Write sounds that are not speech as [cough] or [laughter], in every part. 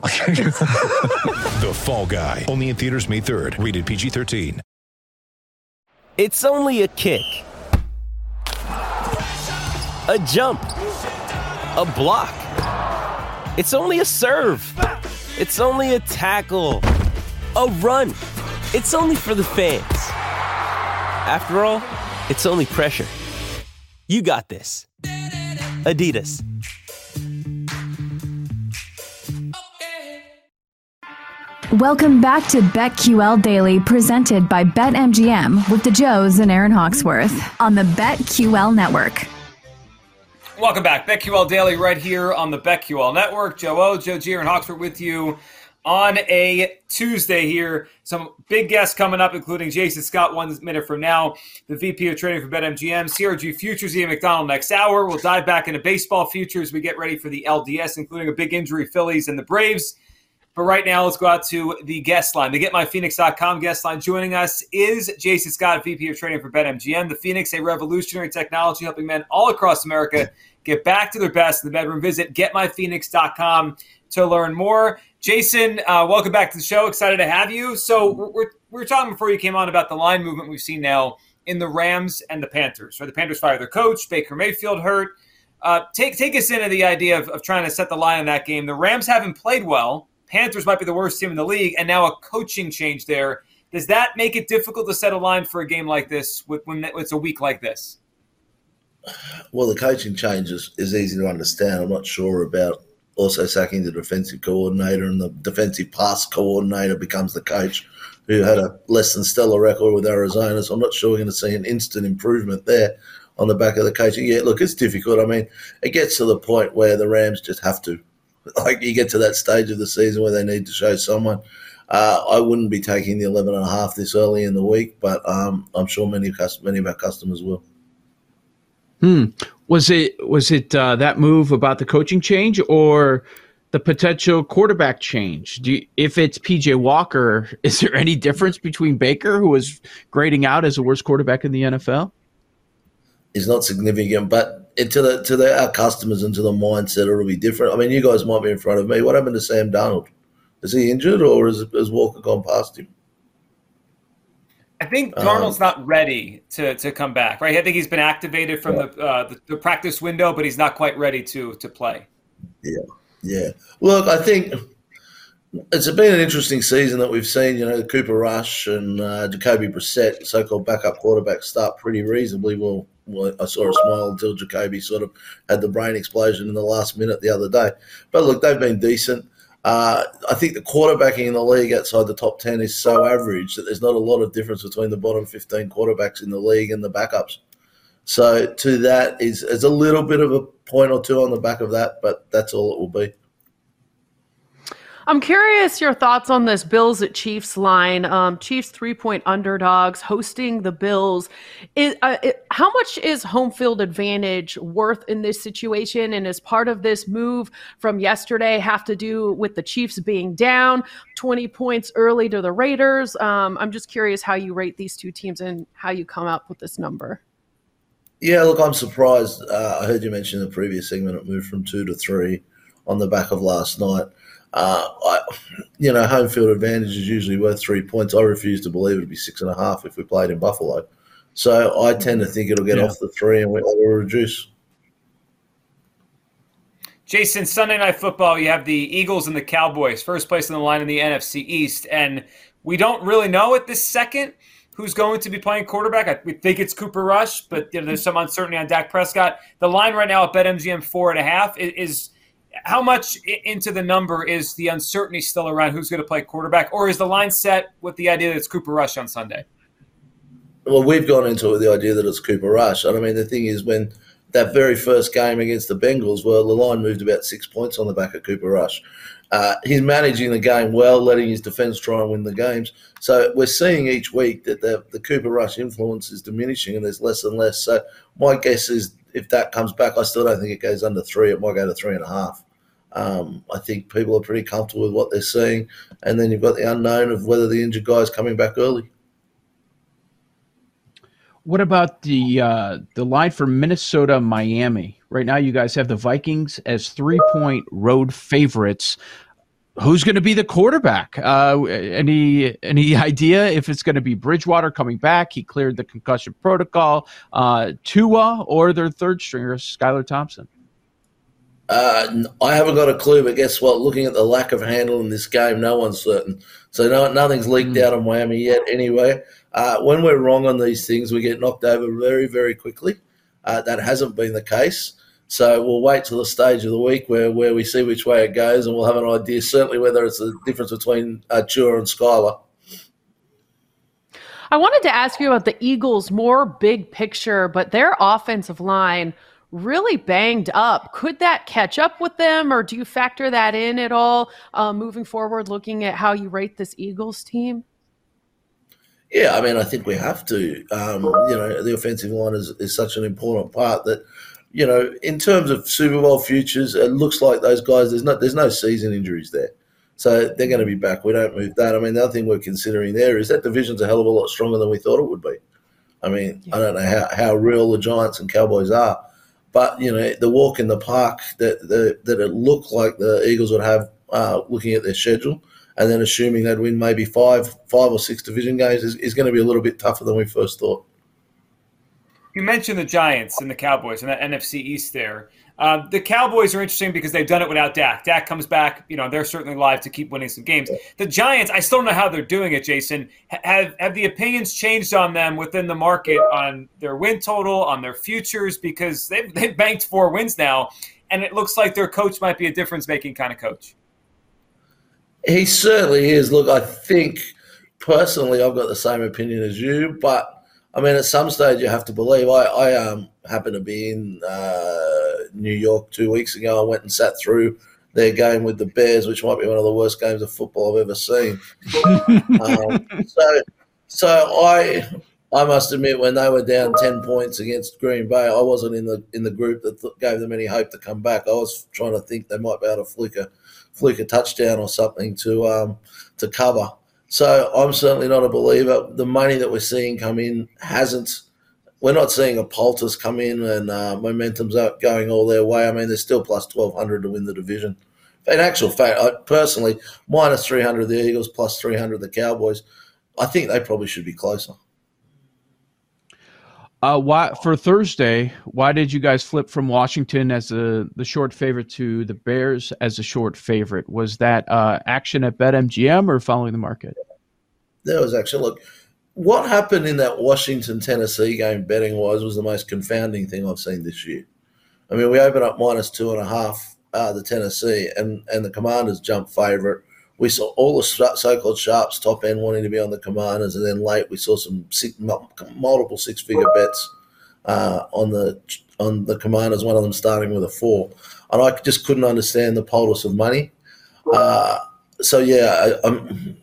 [laughs] The Fall Guy. Only in theaters May 3rd. Rated PG-13. It's only a kick, a jump, a block. It's only a serve. It's only a tackle, a run. It's only for the fans. After all, it's only pressure. You got this. Adidas. Welcome back to BetQL Daily, presented by BetMGM with the Joes and Aaron Hawksworth on the BetQL Network. Welcome back. BetQL Daily right here on the BetQL Network. Joe O, Joe G, and Hawksworth with you on a Tuesday here. Some big guests coming up, including Jason Scott one minute from now, the VP of Trading for BetMGM, CRG Futures, Ian McDonald next hour. We'll dive back into baseball futures. We get ready for the LDS, including a big injury, Phillies and the Braves. But right now, let's go out to the guest line. The GetMyPhoenix.com guest line joining us is Jason Scott, VP of Trading for BetMGM. The Phoenix, a revolutionary technology helping men all across America get back to their best in the bedroom. Visit GetMyPhoenix.com to learn more. Jason, uh, welcome back to the show. Excited to have you. So we're, we're, were talking before you came on about the line movement we've seen now in the Rams and the Panthers. Right, the Panthers fire their coach, Baker Mayfield hurt. Uh, take take us into the idea of, of trying to set the line in that game. The Rams haven't played well. Panthers might be the worst team in the league, and now a coaching change there. Does that make it difficult to set a line for a game like this with, when it's a week like this? Well, the coaching change is, is easy to understand. I'm not sure about also sacking the defensive coordinator and the defensive pass coordinator becomes the coach who had a less than stellar record with Arizona. So I'm not sure we're going to see an instant improvement there on the back of the coaching. Yeah, look, it's difficult. I mean, it gets to the point where the Rams just have to [laughs] like you get to that stage of the season where they need to show someone. Uh, I wouldn't be taking the 11 and a half this early in the week, but um, I'm sure many many of our customers will. Hmm. Was it was it uh, that move about the coaching change or the potential quarterback change? Do you, if it's PJ Walker, [laughs] is there any difference between Baker, who was grading out as the worst quarterback in the NFL? Is not significant, but to the to the, our customers and to the mindset, it'll be different. I mean, you guys might be in front of me. What happened to Sam Darnold? Is he injured, or is, has Walker gone past him? I think Darnold's um, not ready to, to come back, right? I think he's been activated from yeah. the, uh, the, the practice window, but he's not quite ready to to play. Yeah, yeah. Look, I think it's been an interesting season that we've seen. You know, Cooper Rush and uh, Jacoby Brissett, so-called backup quarterbacks, start pretty reasonably well. well. I saw a smile until Jacoby sort of had the brain explosion in the last minute the other day. But look, they've been decent. Uh, I think the quarterbacking in the league outside the top 10 is so average that there's not a lot of difference between the bottom 15 quarterbacks in the league and the backups. So, to that is, is a little bit of a point or two on the back of that, but that's all it will be. I'm curious your thoughts on this Bills at Chiefs line. Um, Chiefs three point underdogs hosting the Bills. Is, uh, it, how much is home field advantage worth in this situation? And is part of this move from yesterday have to do with the Chiefs being down 20 points early to the Raiders? Um, I'm just curious how you rate these two teams and how you come up with this number. Yeah, look, I'm surprised. Uh, I heard you mention in the previous segment it moved from two to three on the back of last night. Uh, I, you know, home field advantage is usually worth three points. I refuse to believe it'd be six and a half if we played in Buffalo. So I tend to think it'll get yeah. off the three and we'll reduce. Jason, Sunday night football, you have the Eagles and the Cowboys, first place in the line in the NFC East. And we don't really know at this second who's going to be playing quarterback. I, we think it's Cooper Rush, but you know, there's some uncertainty on Dak Prescott. The line right now at BetMGM four and a half is, is how much into the number is the uncertainty still around who's going to play quarterback, or is the line set with the idea that it's Cooper Rush on Sunday? Well, we've gone into it with the idea that it's Cooper Rush. And I mean, the thing is, when that very first game against the Bengals, well, the line moved about six points on the back of Cooper Rush. Uh, he's managing the game well, letting his defence try and win the games. So we're seeing each week that the, the Cooper Rush influence is diminishing and there's less and less. So my guess is if that comes back, I still don't think it goes under three. It might go to three and a half. Um, I think people are pretty comfortable with what they're seeing. And then you've got the unknown of whether the injured guy is coming back early. What about the uh, the line for Minnesota Miami? Right now, you guys have the Vikings as three point road favorites. Who's going to be the quarterback? Uh, any any [laughs] idea if it's going to be Bridgewater coming back? He cleared the concussion protocol. Uh, Tua or their third stringer, Skylar Thompson. Uh, I haven't got a clue, but guess what? Looking at the lack of handle in this game, no one's certain. So no, nothing's leaked mm. out of Miami yet. Anyway, uh, when we're wrong on these things, we get knocked over very, very quickly. Uh, that hasn't been the case. So we'll wait till the stage of the week where, where we see which way it goes, and we'll have an idea certainly whether it's the difference between uh, Tua and Skylar. I wanted to ask you about the Eagles more big picture, but their offensive line really banged up. Could that catch up with them, or do you factor that in at all uh, moving forward, looking at how you rate this Eagles team? Yeah, I mean, I think we have to. Um, you know, the offensive line is, is such an important part that, you know, in terms of Super Bowl futures, it looks like those guys. There's no there's no season injuries there, so they're going to be back. We don't move that. I mean, the other thing we're considering there is that division's a hell of a lot stronger than we thought it would be. I mean, yeah. I don't know how, how real the Giants and Cowboys are, but you know, the walk in the park that the, that it looked like the Eagles would have, uh, looking at their schedule and then assuming they'd win maybe five, five or six division games is, is going to be a little bit tougher than we first thought. You mentioned the Giants and the Cowboys and the NFC East there. Uh, the Cowboys are interesting because they've done it without Dak. Dak comes back, you know, they're certainly live to keep winning some games. The Giants, I still don't know how they're doing it, Jason. Have have the opinions changed on them within the market on their win total, on their futures? Because they've, they've banked four wins now, and it looks like their coach might be a difference making kind of coach. He certainly is. Look, I think personally, I've got the same opinion as you, but I mean, at some stage, you have to believe. I, I um, happened to be in uh, New York two weeks ago. I went and sat through their game with the Bears, which might be one of the worst games of football I've ever seen. [laughs] um, so, so I, I must admit, when they were down ten points against Green Bay, I wasn't in the in the group that th- gave them any hope to come back. I was trying to think they might be able to flick a fluke a touchdown or something to um, to cover. So I'm certainly not a believer. The money that we're seeing come in hasn't. We're not seeing a poultice come in and uh, momentum's going all their way. I mean, they're still plus 1,200 to win the division. In actual fact, I personally, minus 300 the Eagles, plus 300 the Cowboys. I think they probably should be closer. Uh, why for Thursday? Why did you guys flip from Washington as a, the short favorite to the Bears as a short favorite? Was that uh, action at BetMGM or following the market? There was action. Look, what happened in that Washington Tennessee game betting wise was the most confounding thing I've seen this year. I mean, we opened up minus two and a half uh, the Tennessee, and and the Commanders jumped favorite we saw all the so-called sharps top end wanting to be on the commanders, and then late we saw some six, multiple six-figure bets uh, on the on the commanders. One of them starting with a four, and I just couldn't understand the poultice of money. Uh, so yeah, I, I'm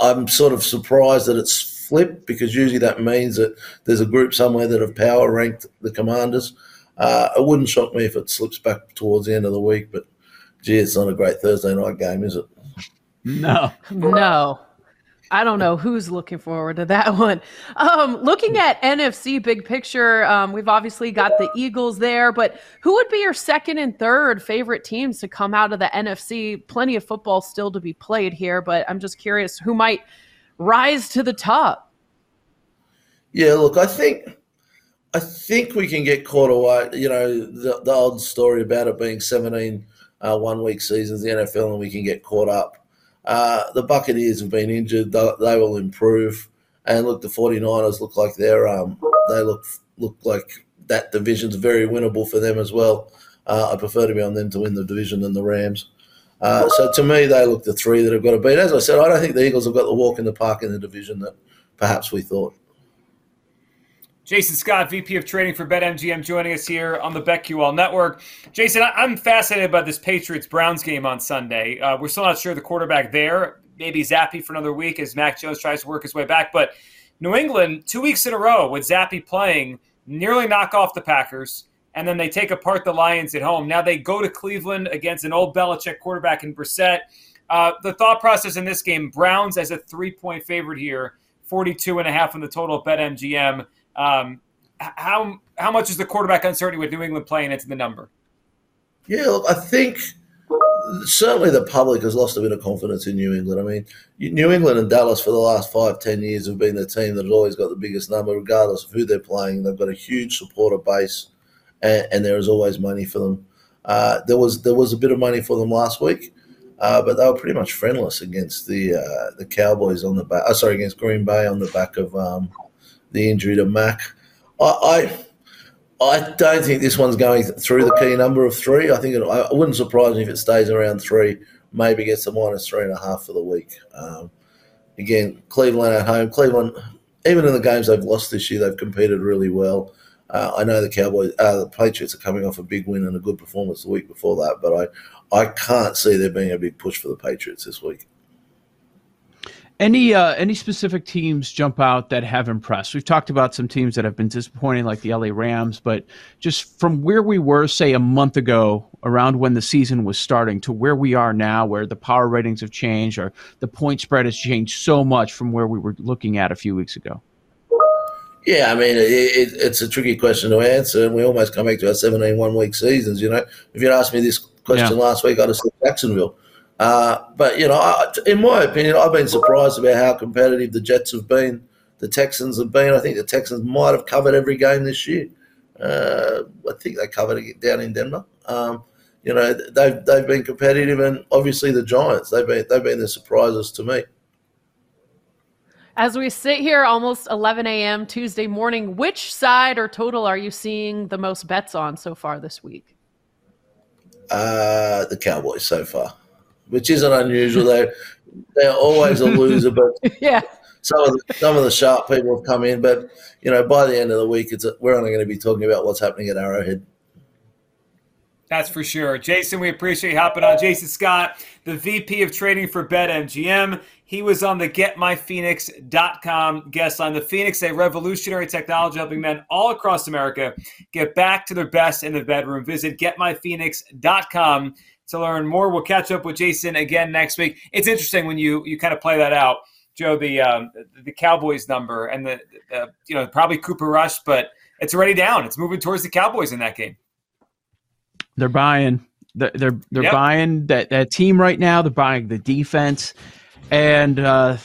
I'm sort of surprised that it's flipped because usually that means that there's a group somewhere that have power ranked the commanders. Uh, it wouldn't shock me if it slips back towards the end of the week, but gee, it's not a great Thursday night game, is it? No. [laughs] No. I don't know who's looking forward to that [laughs] one. Um, looking at NFC big picture, um, we've obviously got the Eagles there, but who would be your second and third favorite teams to come out of the NFC? Plenty of football still to be played here, but I'm just curious who might rise to the top. Yeah, look, I think I think we can get caught away. You know, the, the old story about it being 17 uh, one week seasons, the NFL, and we can get caught up. Uh, the Buccaneers have been injured. They, they, will improve. And look, the 49ers look like they're um, they look look like that division's very winnable for them as well. Uh, I prefer to be on them to win the division than the Rams. Uh, so to me, they look the three that have got to beat. As I said, I don't think the Eagles have got the walk in the park in the division that perhaps we thought. Jason Scott, VP of Trading for BetMGM, joining us here on the BetQL Network. Jason, I'm fascinated by this Patriots Browns game on Sunday. Uh, we're still not sure the quarterback there. Maybe Zappe for another week as Mac Jones tries to work his way back. But New England, two weeks in a row with Zappe playing, nearly knock off the Packers, and then they take apart the Lions at home. Now they go to Cleveland against an old Belichick quarterback in Brissett. Uh, the thought process in this game, Browns as a three-point favorite here, 42 and a half in the total at BetMGM. Um, how how much is the quarterback uncertainty with New England playing into the number? Yeah, look, I think certainly the public has lost a bit of confidence in New England. I mean, New England and Dallas for the last five, ten years have been the team that has always got the biggest number, regardless of who they're playing. They've got a huge supporter base, and, and there is always money for them. Uh, there was there was a bit of money for them last week, uh, but they were pretty much friendless against the uh, the Cowboys on the back. Oh, sorry, against Green Bay on the back of um, the injury to Mac. I, I, I don't think this one's going through the key number of three. I think it, I wouldn't surprise me if it stays around three. Maybe gets a minus three and a half for the week. Um, again, Cleveland at home. Cleveland, even in the games they've lost this year, they've competed really well. Uh, I know the Cowboys, uh, the Patriots are coming off a big win and a good performance the week before that, but I, I can't see there being a big push for the Patriots this week. Any uh, any specific teams jump out that have impressed? We've talked about some teams that have been disappointing, like the LA Rams, but just from where we were, say, a month ago, around when the season was starting, to where we are now, where the power ratings have changed, or the point spread has changed so much from where we were looking at a few weeks ago. Yeah, I mean, it, it, it's a tricky question to answer, and we almost come back to our 17 one week seasons. You know, if you'd asked me this question yeah. last week, I'd have said Jacksonville. Uh, but you know, I, in my opinion, I've been surprised about how competitive the Jets have been. The Texans have been. I think the Texans might have covered every game this year. Uh, I think they covered it down in Denver. Um, you know, they've they've been competitive, and obviously the Giants. They've been they've been the surprises to me. As we sit here almost 11 a.m. Tuesday morning, which side or total are you seeing the most bets on so far this week? Uh, the Cowboys so far which isn't unusual. They they're always a loser, but [laughs] yeah, some of the, some of the sharp people have come in. But you know, by the end of the week, it's we're only going to be talking about what's happening at Arrowhead. That's for sure. Jason, we appreciate you hopping on. Jason Scott, the VP of Trading for BetMGM. He was on the GetMyPhoenix.com guest line. The Phoenix, a revolutionary technology helping men all across America get back to their best in the bedroom. Visit GetMyPhoenix.com to learn more. We'll catch up with Jason again next week. It's interesting when you you kind of play that out, Joe. The um, the Cowboys number and the, you know probably Cooper Rush, but it's already down. It's moving towards the Cowboys in that game. They're buying. They're they're, they're yep. buying that that team right now. They're buying the defense, and uh,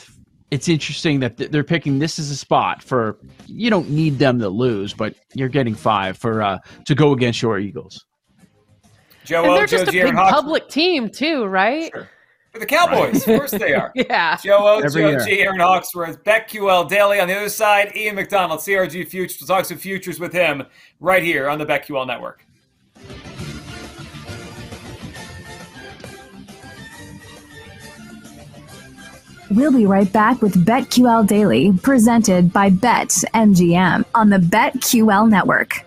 it's interesting that they're picking this as a spot for. You don't need them to lose, but you're getting five for uh, to go against your Eagles. Joe and they're o, just Joe a big public team too, right? Sure. For the Cowboys, right. of course they are. [laughs] yeah. Joe O, Every Joe year. G, Aaron Hawksworth, BetQL Daily. On the other side, Ian McDonald, CRG Futures. We'll talk some futures with him right here on the BetQL Network. We'll be right back with BetQL Daily, presented by Bet BetMGM on the BetQL Network.